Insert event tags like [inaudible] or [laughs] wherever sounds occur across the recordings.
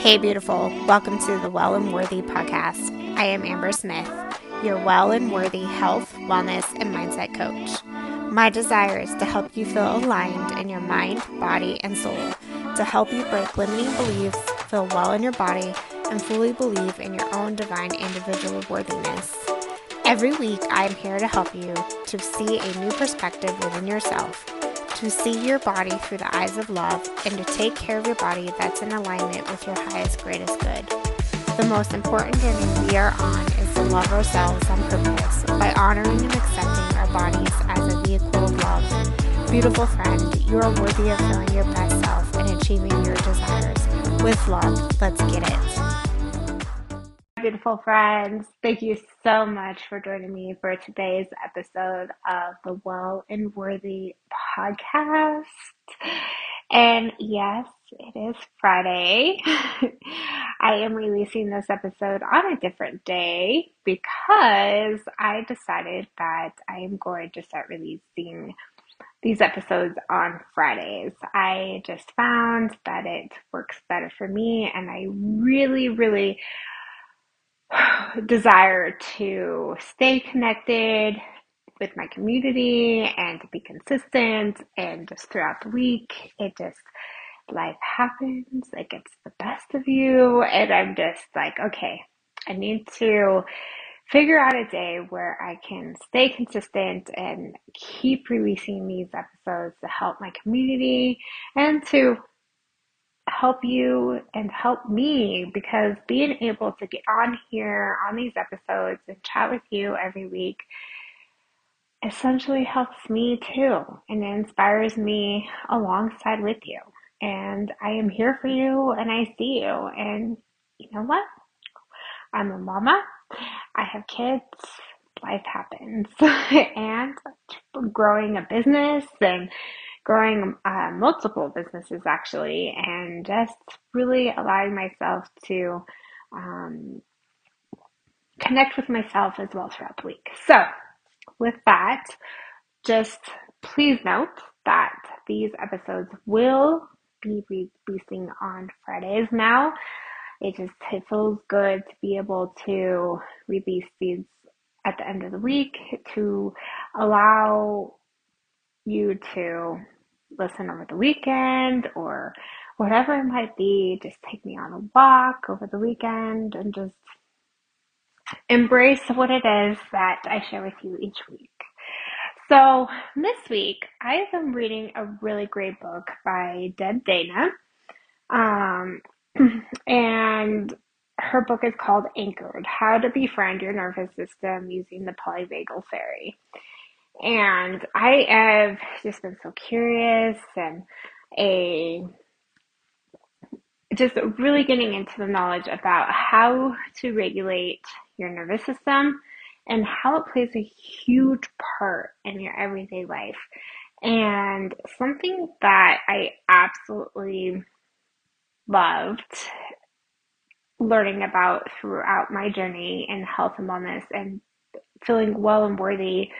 Hey, beautiful. Welcome to the Well and Worthy podcast. I am Amber Smith, your well and worthy health, wellness, and mindset coach. My desire is to help you feel aligned in your mind, body, and soul, to help you break limiting beliefs, feel well in your body, and fully believe in your own divine individual worthiness. Every week, I am here to help you to see a new perspective within yourself to see your body through the eyes of love, and to take care of your body that's in alignment with your highest, greatest good. The most important journey we are on is to love ourselves on purpose by honoring and accepting our bodies as a vehicle of love. Beautiful friend, you are worthy of feeling your best self and achieving your desires. With love, let's get it. Beautiful friends, thank you so much for joining me for today's episode of the Well and Worthy podcast. And yes, it is Friday. [laughs] I am releasing this episode on a different day because I decided that I am going to start releasing these episodes on Fridays. I just found that it works better for me, and I really, really desire to stay connected with my community and to be consistent and just throughout the week it just life happens it gets the best of you and i'm just like okay i need to figure out a day where i can stay consistent and keep releasing these episodes to help my community and to help you and help me because being able to get on here on these episodes and chat with you every week essentially helps me too and inspires me alongside with you. And I am here for you and I see you. And you know what? I'm a mama. I have kids. Life happens. [laughs] and growing a business and growing uh, multiple businesses actually, and just really allowing myself to um, connect with myself as well throughout the week. So, with that, just please note that these episodes will be releasing on Fridays now. It just it feels good to be able to release these at the end of the week to allow you to listen over the weekend or whatever it might be. Just take me on a walk over the weekend and just embrace what it is that I share with you each week. So this week I am reading a really great book by Deb Dana. Um, [clears throat] and her book is called Anchored How to Befriend Your Nervous System Using the Polyvagal Theory. And I have just been so curious and a just really getting into the knowledge about how to regulate your nervous system and how it plays a huge part in your everyday life. And something that I absolutely loved learning about throughout my journey in health and wellness and feeling well and worthy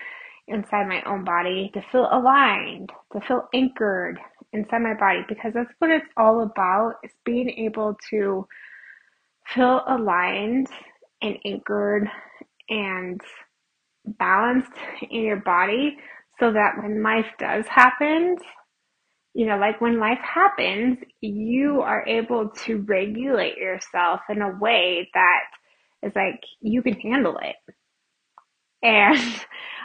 inside my own body, to feel aligned, to feel anchored inside my body, because that's what it's all about is being able to feel aligned and anchored and balanced in your body so that when life does happen, you know, like when life happens, you are able to regulate yourself in a way that is like you can handle it. And [laughs]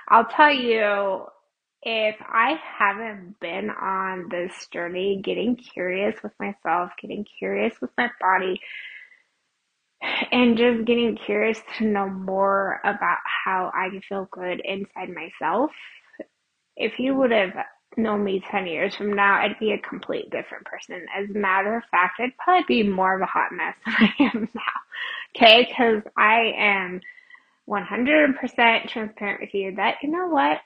I'll tell you, if I haven't been on this journey, getting curious with myself, getting curious with my body, and just getting curious to know more about how I can feel good inside myself. If you would have known me 10 years from now, I'd be a complete different person. As a matter of fact, I'd probably be more of a hot mess [laughs] than I am now. Okay? Because I am 100% transparent with you that, you know what?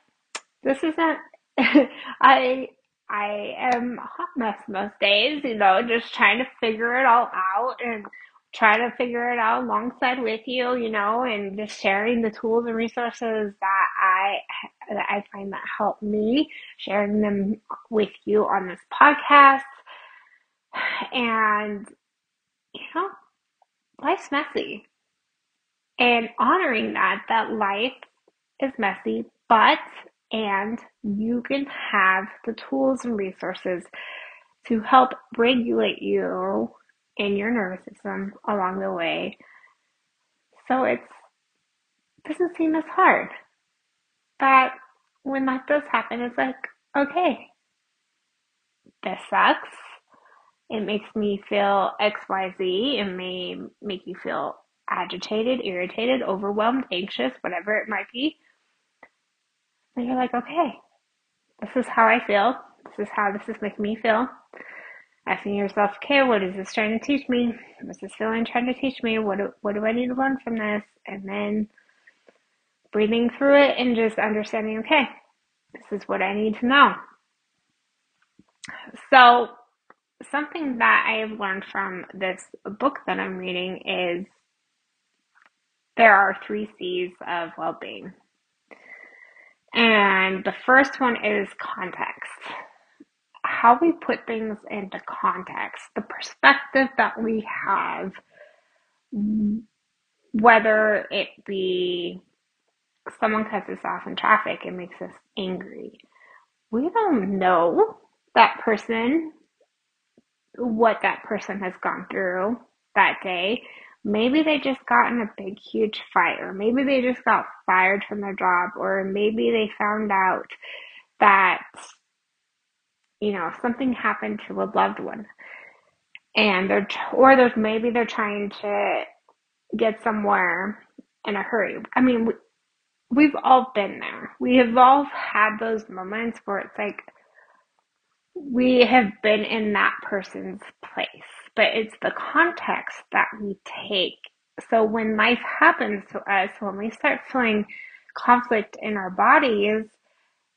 This isn't, [laughs] I, I am a hot mess most days, you know, just trying to figure it all out and try to figure it out alongside with you, you know, and just sharing the tools and resources that I that I find that help me, sharing them with you on this podcast. And you know, life's messy. And honoring that, that life is messy, but, and you can have the tools and resources to help regulate you in your nervous system along the way. So it's doesn't seem as hard. But when that does happen, it's like, okay, this sucks. It makes me feel XYZ. It may make you feel agitated, irritated, overwhelmed, anxious, whatever it might be. And you're like, okay, this is how I feel. This is how this is making me feel. Asking yourself, okay, what is this trying to teach me? What's this feeling trying to teach me? What do, what do I need to learn from this? And then breathing through it and just understanding, okay, this is what I need to know. So, something that I have learned from this book that I'm reading is there are three C's of well being. And the first one is context. How we put things into context, the perspective that we have, whether it be someone cuts us off in traffic and makes us angry. We don't know that person, what that person has gone through that day. Maybe they just got in a big, huge fight, or maybe they just got fired from their job, or maybe they found out that, you know, something happened to a loved one. And they're, or there's maybe they're trying to get somewhere in a hurry. I mean, we've all been there. We have all had those moments where it's like we have been in that person's place, but it's the context that we take. So when life happens to us, when we start feeling conflict in our bodies,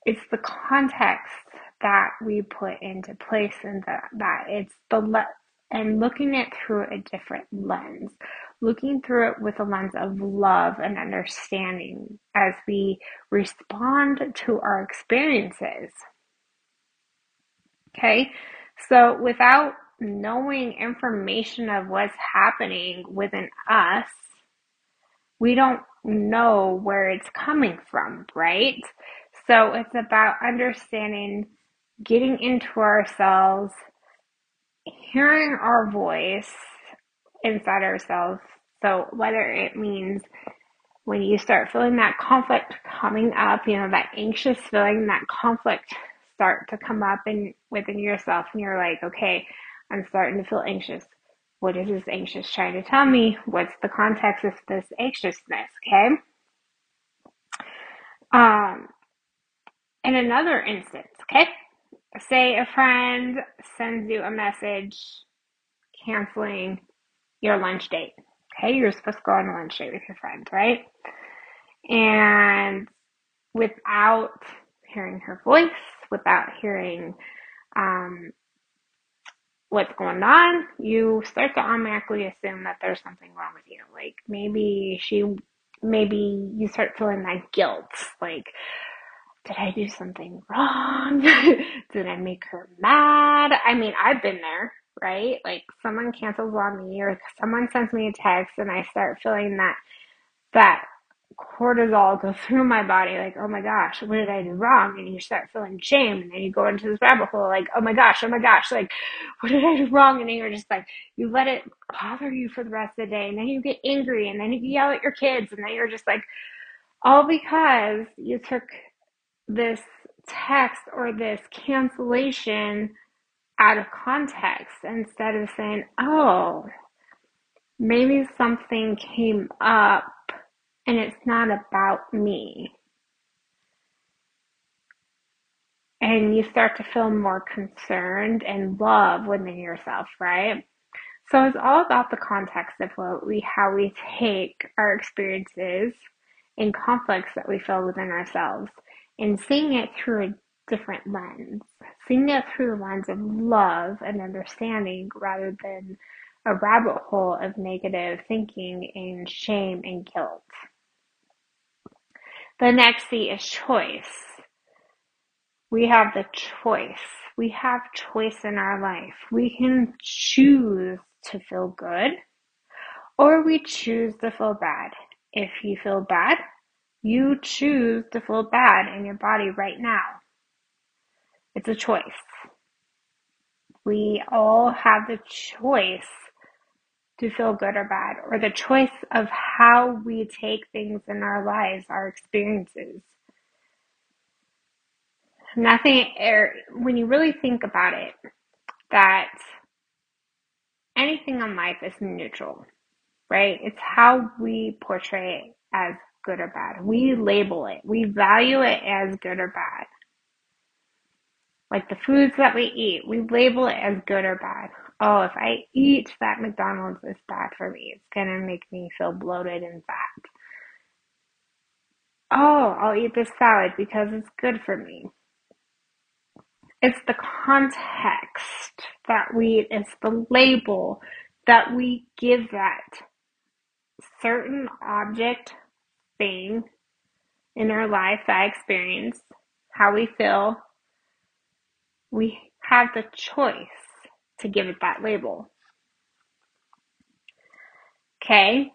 it's the context that we put into place and that, that it's the le- and looking it through a different lens looking through it with a lens of love and understanding as we respond to our experiences. Okay, so without knowing information of what's happening within us, we don't know where it's coming from, right? So it's about understanding, getting into ourselves, hearing our voice inside ourselves, so whether it means when you start feeling that conflict coming up, you know, that anxious feeling, that conflict start to come up in within yourself and you're like, okay, I'm starting to feel anxious. What is this anxious trying to tell me? What's the context of this anxiousness? Okay. Um, in another instance, okay, say a friend sends you a message canceling your lunch date. Okay, you're supposed to go on a lunch date with your friend, right? And without hearing her voice, without hearing um, what's going on, you start to automatically assume that there's something wrong with you. Like maybe she, maybe you start feeling that guilt. Like, did I do something wrong? [laughs] did I make her mad? I mean, I've been there right? Like someone cancels on me or someone sends me a text and I start feeling that that cortisol go through my body like, oh my gosh, what did I do wrong? And you start feeling shame and then you go into this rabbit hole like, oh my gosh, oh my gosh, like what did I do wrong? And then you're just like you let it bother you for the rest of the day and then you get angry and then you yell at your kids and then you're just like all because you took this text or this cancellation out of context instead of saying, oh, maybe something came up and it's not about me. And you start to feel more concerned and love within yourself, right? So it's all about the context of what we, how we take our experiences and conflicts that we feel within ourselves and seeing it through a different lens, seeing it through the lens of love and understanding rather than a rabbit hole of negative thinking and shame and guilt. The next C is choice. We have the choice. We have choice in our life. We can choose to feel good or we choose to feel bad. If you feel bad, you choose to feel bad in your body right now. It's a choice. We all have the choice to feel good or bad, or the choice of how we take things in our lives, our experiences. Nothing, er, when you really think about it, that anything in life is neutral, right? It's how we portray it as good or bad. We label it, we value it as good or bad. Like the foods that we eat, we label it as good or bad. Oh, if I eat that McDonald's, it's bad for me. It's gonna make me feel bloated and fat. Oh, I'll eat this salad because it's good for me. It's the context that we, it's the label that we give that certain object, thing in our life, that experience, how we feel. We have the choice to give it that label. Okay?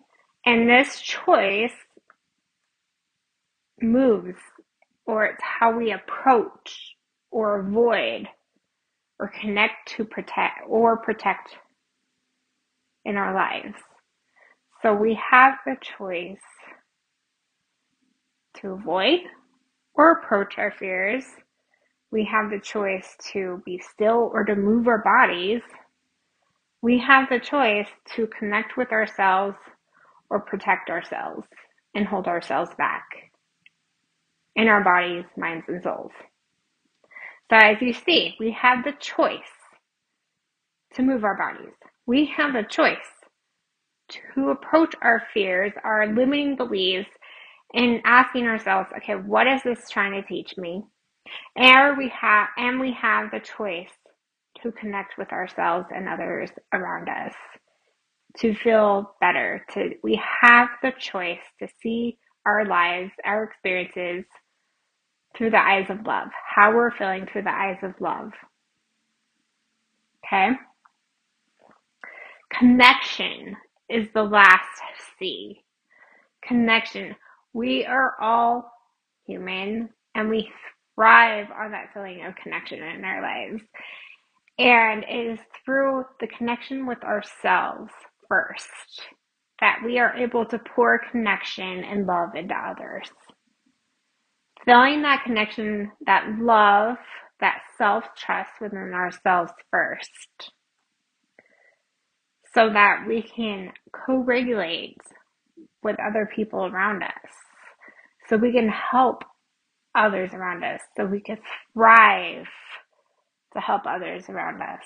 And this choice moves, or it's how we approach or avoid or connect to protect or protect in our lives. So we have the choice to avoid or approach our fears. We have the choice to be still or to move our bodies. We have the choice to connect with ourselves or protect ourselves and hold ourselves back in our bodies, minds, and souls. So as you see, we have the choice to move our bodies. We have the choice to approach our fears, our limiting beliefs, and asking ourselves, okay, what is this trying to teach me? And we have and we have the choice to connect with ourselves and others around us to feel better. To we have the choice to see our lives, our experiences through the eyes of love, how we're feeling through the eyes of love. Okay? Connection is the last C. Connection. We are all human and we thrive on that feeling of connection in our lives. And it is through the connection with ourselves first that we are able to pour connection and love into others feeling that connection, that love, that self trust within ourselves first so that we can co regulate with other people around us. So we can help others around us. So we can thrive to help others around us.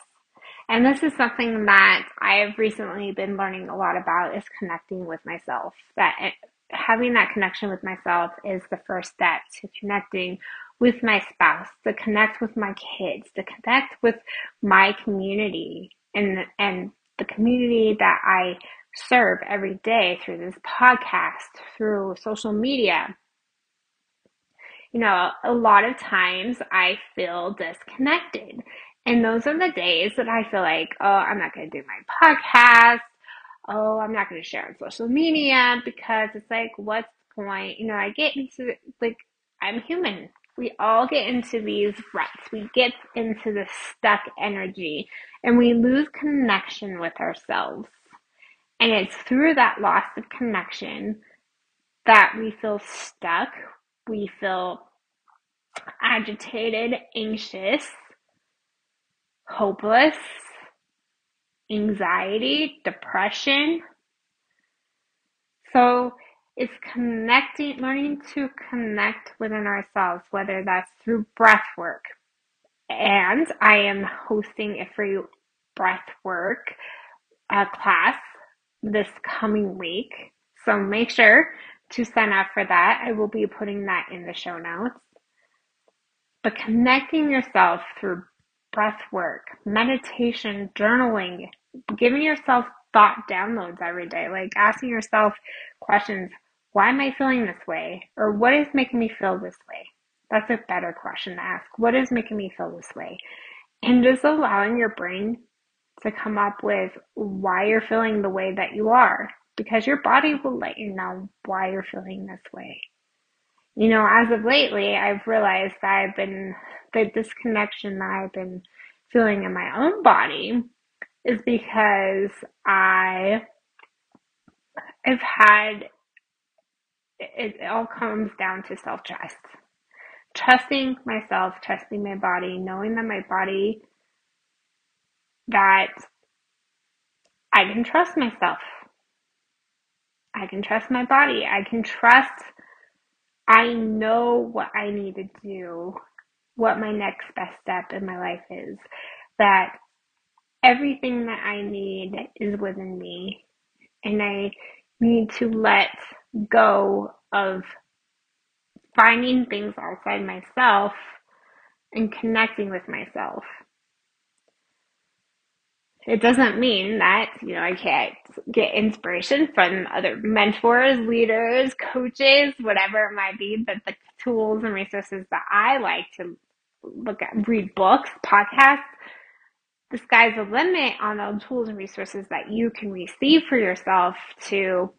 And this is something that I've recently been learning a lot about is connecting with myself. That eh, having that connection with myself is the first step to connecting with my spouse, to connect with my kids, to connect with my community and and the community that I serve every day through this podcast, through social media. You know, a lot of times I feel disconnected. And those are the days that I feel like, oh, I'm not going to do my podcast oh, I'm not going to share on social media because it's like, what's the point? You know, I get into like, I'm human. We all get into these ruts. We get into this stuck energy and we lose connection with ourselves. And it's through that loss of connection that we feel stuck. We feel agitated, anxious, hopeless, anxiety, depression. So it's connecting, learning to connect within ourselves, whether that's through breath work. And I am hosting a free breath work uh, class this coming week. So make sure to sign up for that. I will be putting that in the show notes. But connecting yourself through breath work, meditation, journaling, giving yourself thought downloads every day, like asking yourself questions why am I feeling this way? Or what is making me feel this way? That's a better question to ask. What is making me feel this way? And just allowing your brain to come up with why you're feeling the way that you are because your body will let you know why you're feeling this way. You know, as of lately, I've realized that I've been, the disconnection that I've been feeling in my own body is because I have had, it, it all comes down to self trust. Trusting myself, trusting my body, knowing that my body, that I can trust myself. I can trust my body. I can trust, I know what I need to do, what my next best step in my life is. That everything that I need is within me. And I need to let go of finding things outside myself and connecting with myself. It doesn't mean that, you know, I can't get inspiration from other mentors, leaders, coaches, whatever it might be, but the tools and resources that I like to look at, read books, podcasts, the sky's the limit on the tools and resources that you can receive for yourself to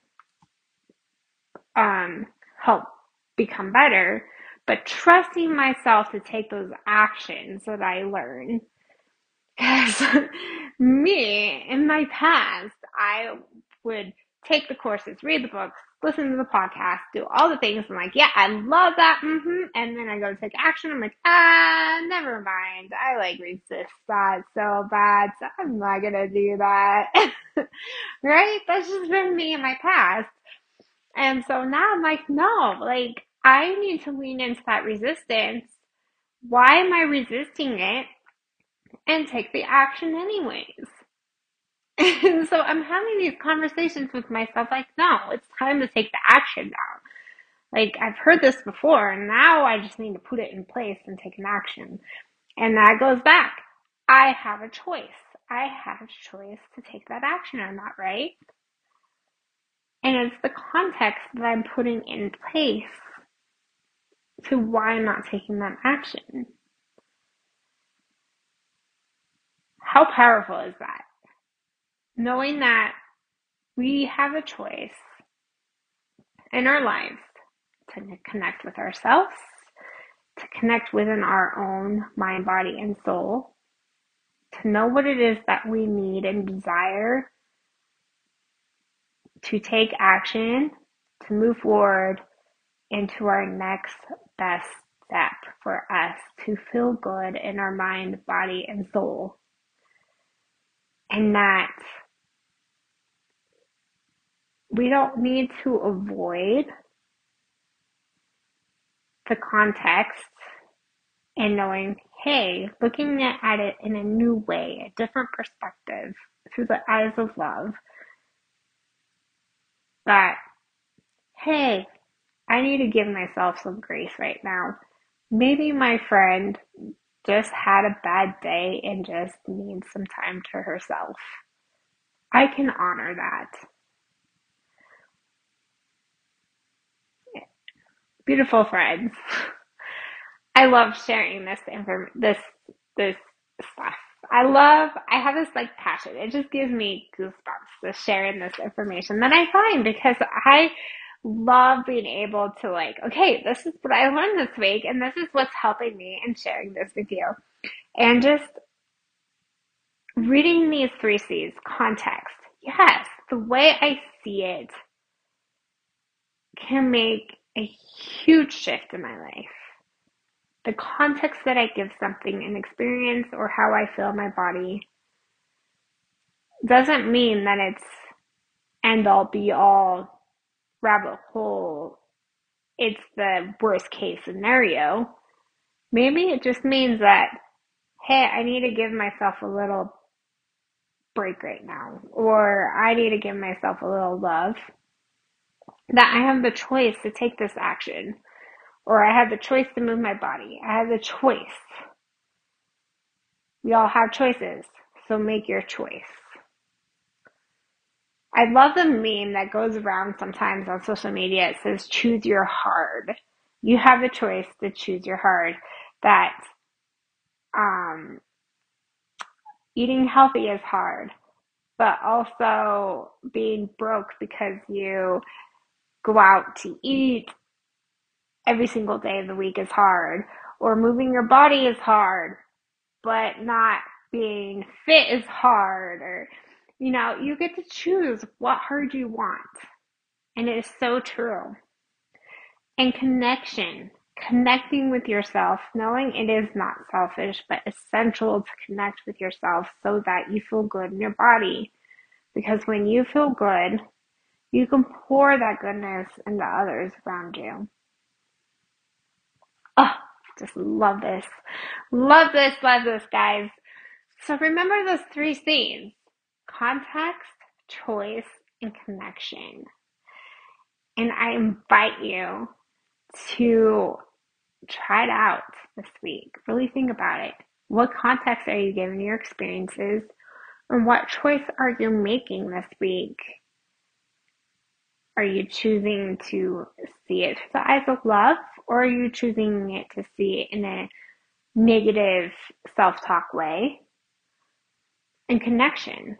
um, help become better. But trusting myself to take those actions that I learn [laughs] me, in my past, I would take the courses, read the books, listen to the podcast, do all the things. I'm like, yeah, I love that. Mm-hmm. And then I go to take action. I'm like, ah, never mind. I like resist that so bad. So I'm not going to do that. [laughs] right? That's just been me in my past. And so now I'm like, no, like I need to lean into that resistance. Why am I resisting it? And take the action anyways. And so I'm having these conversations with myself like, no, it's time to take the action now. Like, I've heard this before, and now I just need to put it in place and take an action. And that goes back. I have a choice. I have a choice to take that action or not, right? And it's the context that I'm putting in place to why I'm not taking that action. How powerful is that? Knowing that we have a choice in our lives to connect with ourselves, to connect within our own mind, body, and soul, to know what it is that we need and desire, to take action, to move forward into our next best step for us to feel good in our mind, body, and soul and that we don't need to avoid the context and knowing, hey, looking at it in a new way, a different perspective through the eyes of love. That, hey, I need to give myself some grace right now. Maybe my friend just had a bad day and just needs some time to herself. I can honor that. Beautiful friends. [laughs] I love sharing this inform this this stuff. I love I have this like passion. It just gives me goosebumps to sharing this information that I find because I love being able to like, okay, this is what I learned this week and this is what's helping me and sharing this with you. And just reading these three C's, context. Yes, the way I see it can make a huge shift in my life. The context that I give something, an experience, or how I feel my body doesn't mean that it's end all be all rabbit hole, it's the worst case scenario. Maybe it just means that, hey, I need to give myself a little break right now, or I need to give myself a little love. That I have the choice to take this action, or I have the choice to move my body. I have the choice. We all have choices, so make your choice. I love the meme that goes around sometimes on social media. It says, choose your hard. You have the choice to choose your hard. That, um, eating healthy is hard, but also being broke because you go out to eat every single day of the week is hard, or moving your body is hard, but not being fit is hard, or you know, you get to choose what hard you want. And it is so true. And connection, connecting with yourself, knowing it is not selfish, but essential to connect with yourself so that you feel good in your body. Because when you feel good, you can pour that goodness into others around you. Oh, just love this. Love this, love this, guys. So remember those three C's context, choice, and connection. And I invite you to try it out this week. Really think about it. What context are you giving your experiences? And what choice are you making this week? Are you choosing to see it through the eyes of love, or are you choosing it to see it in a negative self talk way? And connection,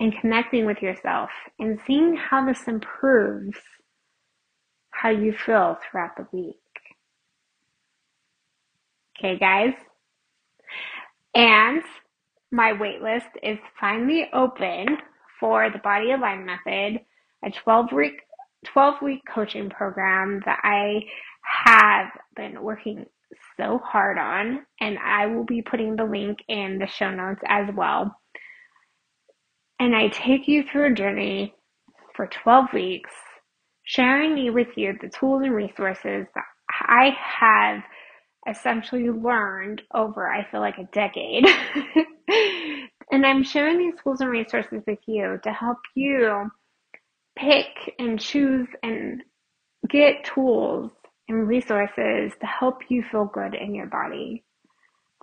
and connecting with yourself, and seeing how this improves how you feel throughout the week. Okay, guys? And my waitlist is finally open for the Body Align Method, a 12 week 12 week coaching program that I have been working so hard on, and I will be putting the link in the show notes as well. And I take you through a journey for 12 weeks sharing with you the tools and resources that I have essentially learned over, I feel like, a decade. [laughs] and I'm sharing these tools and resources with you to help you pick and choose and get tools and resources to help you feel good in your body.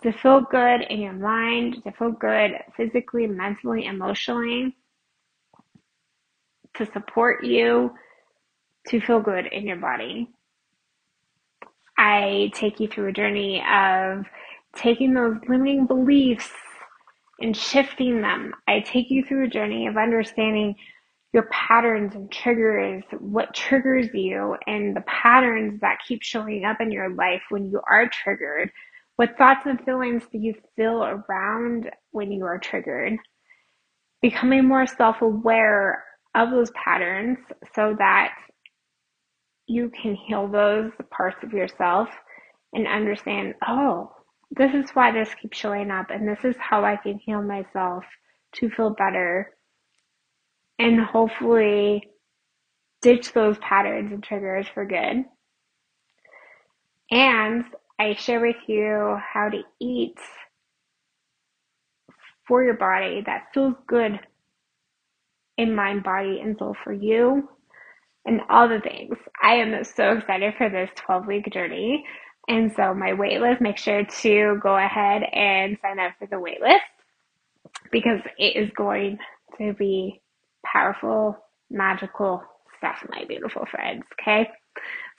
To feel good in your mind, to feel good physically, mentally, emotionally, to support you to feel good in your body. I take you through a journey of taking those limiting beliefs and shifting them. I take you through a journey of understanding your patterns and triggers, what triggers you, and the patterns that keep showing up in your life when you are triggered. What thoughts and feelings do you feel around when you are triggered? Becoming more self aware of those patterns so that you can heal those parts of yourself and understand, oh, this is why this keeps showing up, and this is how I can heal myself to feel better and hopefully ditch those patterns and triggers for good. And I share with you how to eat for your body that feels good in mind, body, and soul for you and all the things. I am so excited for this 12 week journey. And so, my waitlist, make sure to go ahead and sign up for the waitlist because it is going to be powerful, magical stuff, my beautiful friends. Okay.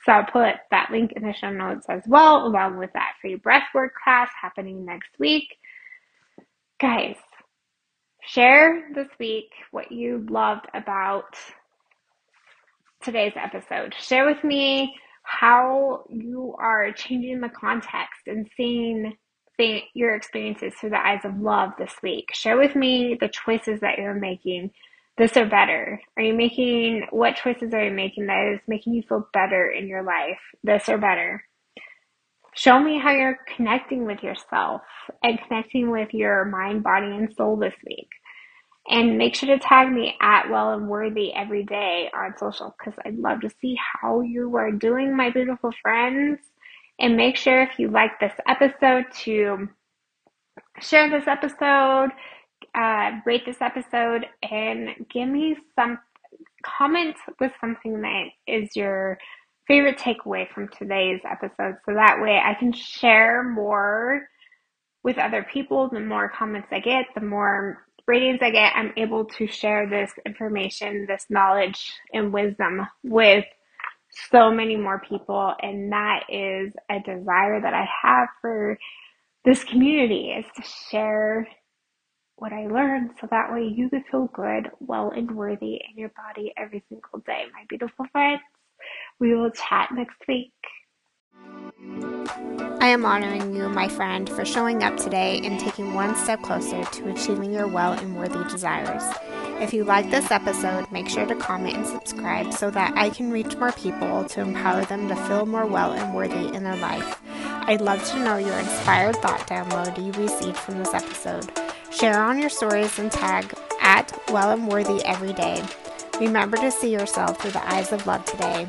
So, I'll put that link in the show notes as well, along with that free breathwork class happening next week. Guys, share this week what you loved about today's episode. Share with me how you are changing the context and seeing your experiences through the eyes of love this week. Share with me the choices that you're making, this or better. Are you making, what choices are you making that is making you feel better in your life, this or better? Show me how you're connecting with yourself and connecting with your mind, body, and soul this week. And make sure to tag me at Well and Worthy every day on social because I'd love to see how you are doing, my beautiful friends. And make sure if you like this episode to share this episode, uh, rate this episode, and give me some comment with something that is your favorite takeaway from today's episode so that way I can share more with other people. The more comments I get, the more ratings I get, I'm able to share this information, this knowledge and wisdom with so many more people. And that is a desire that I have for this community is to share what I learned so that way you could feel good, well, and worthy in your body every single day. My beautiful friends, we will chat next week. I am honoring you, my friend, for showing up today and taking one step closer to achieving your well and worthy desires. If you like this episode, make sure to comment and subscribe so that I can reach more people to empower them to feel more well and worthy in their life. I'd love to know your inspired thought download you received from this episode. Share on your stories and tag at well and worthy every day. Remember to see yourself through the eyes of love today.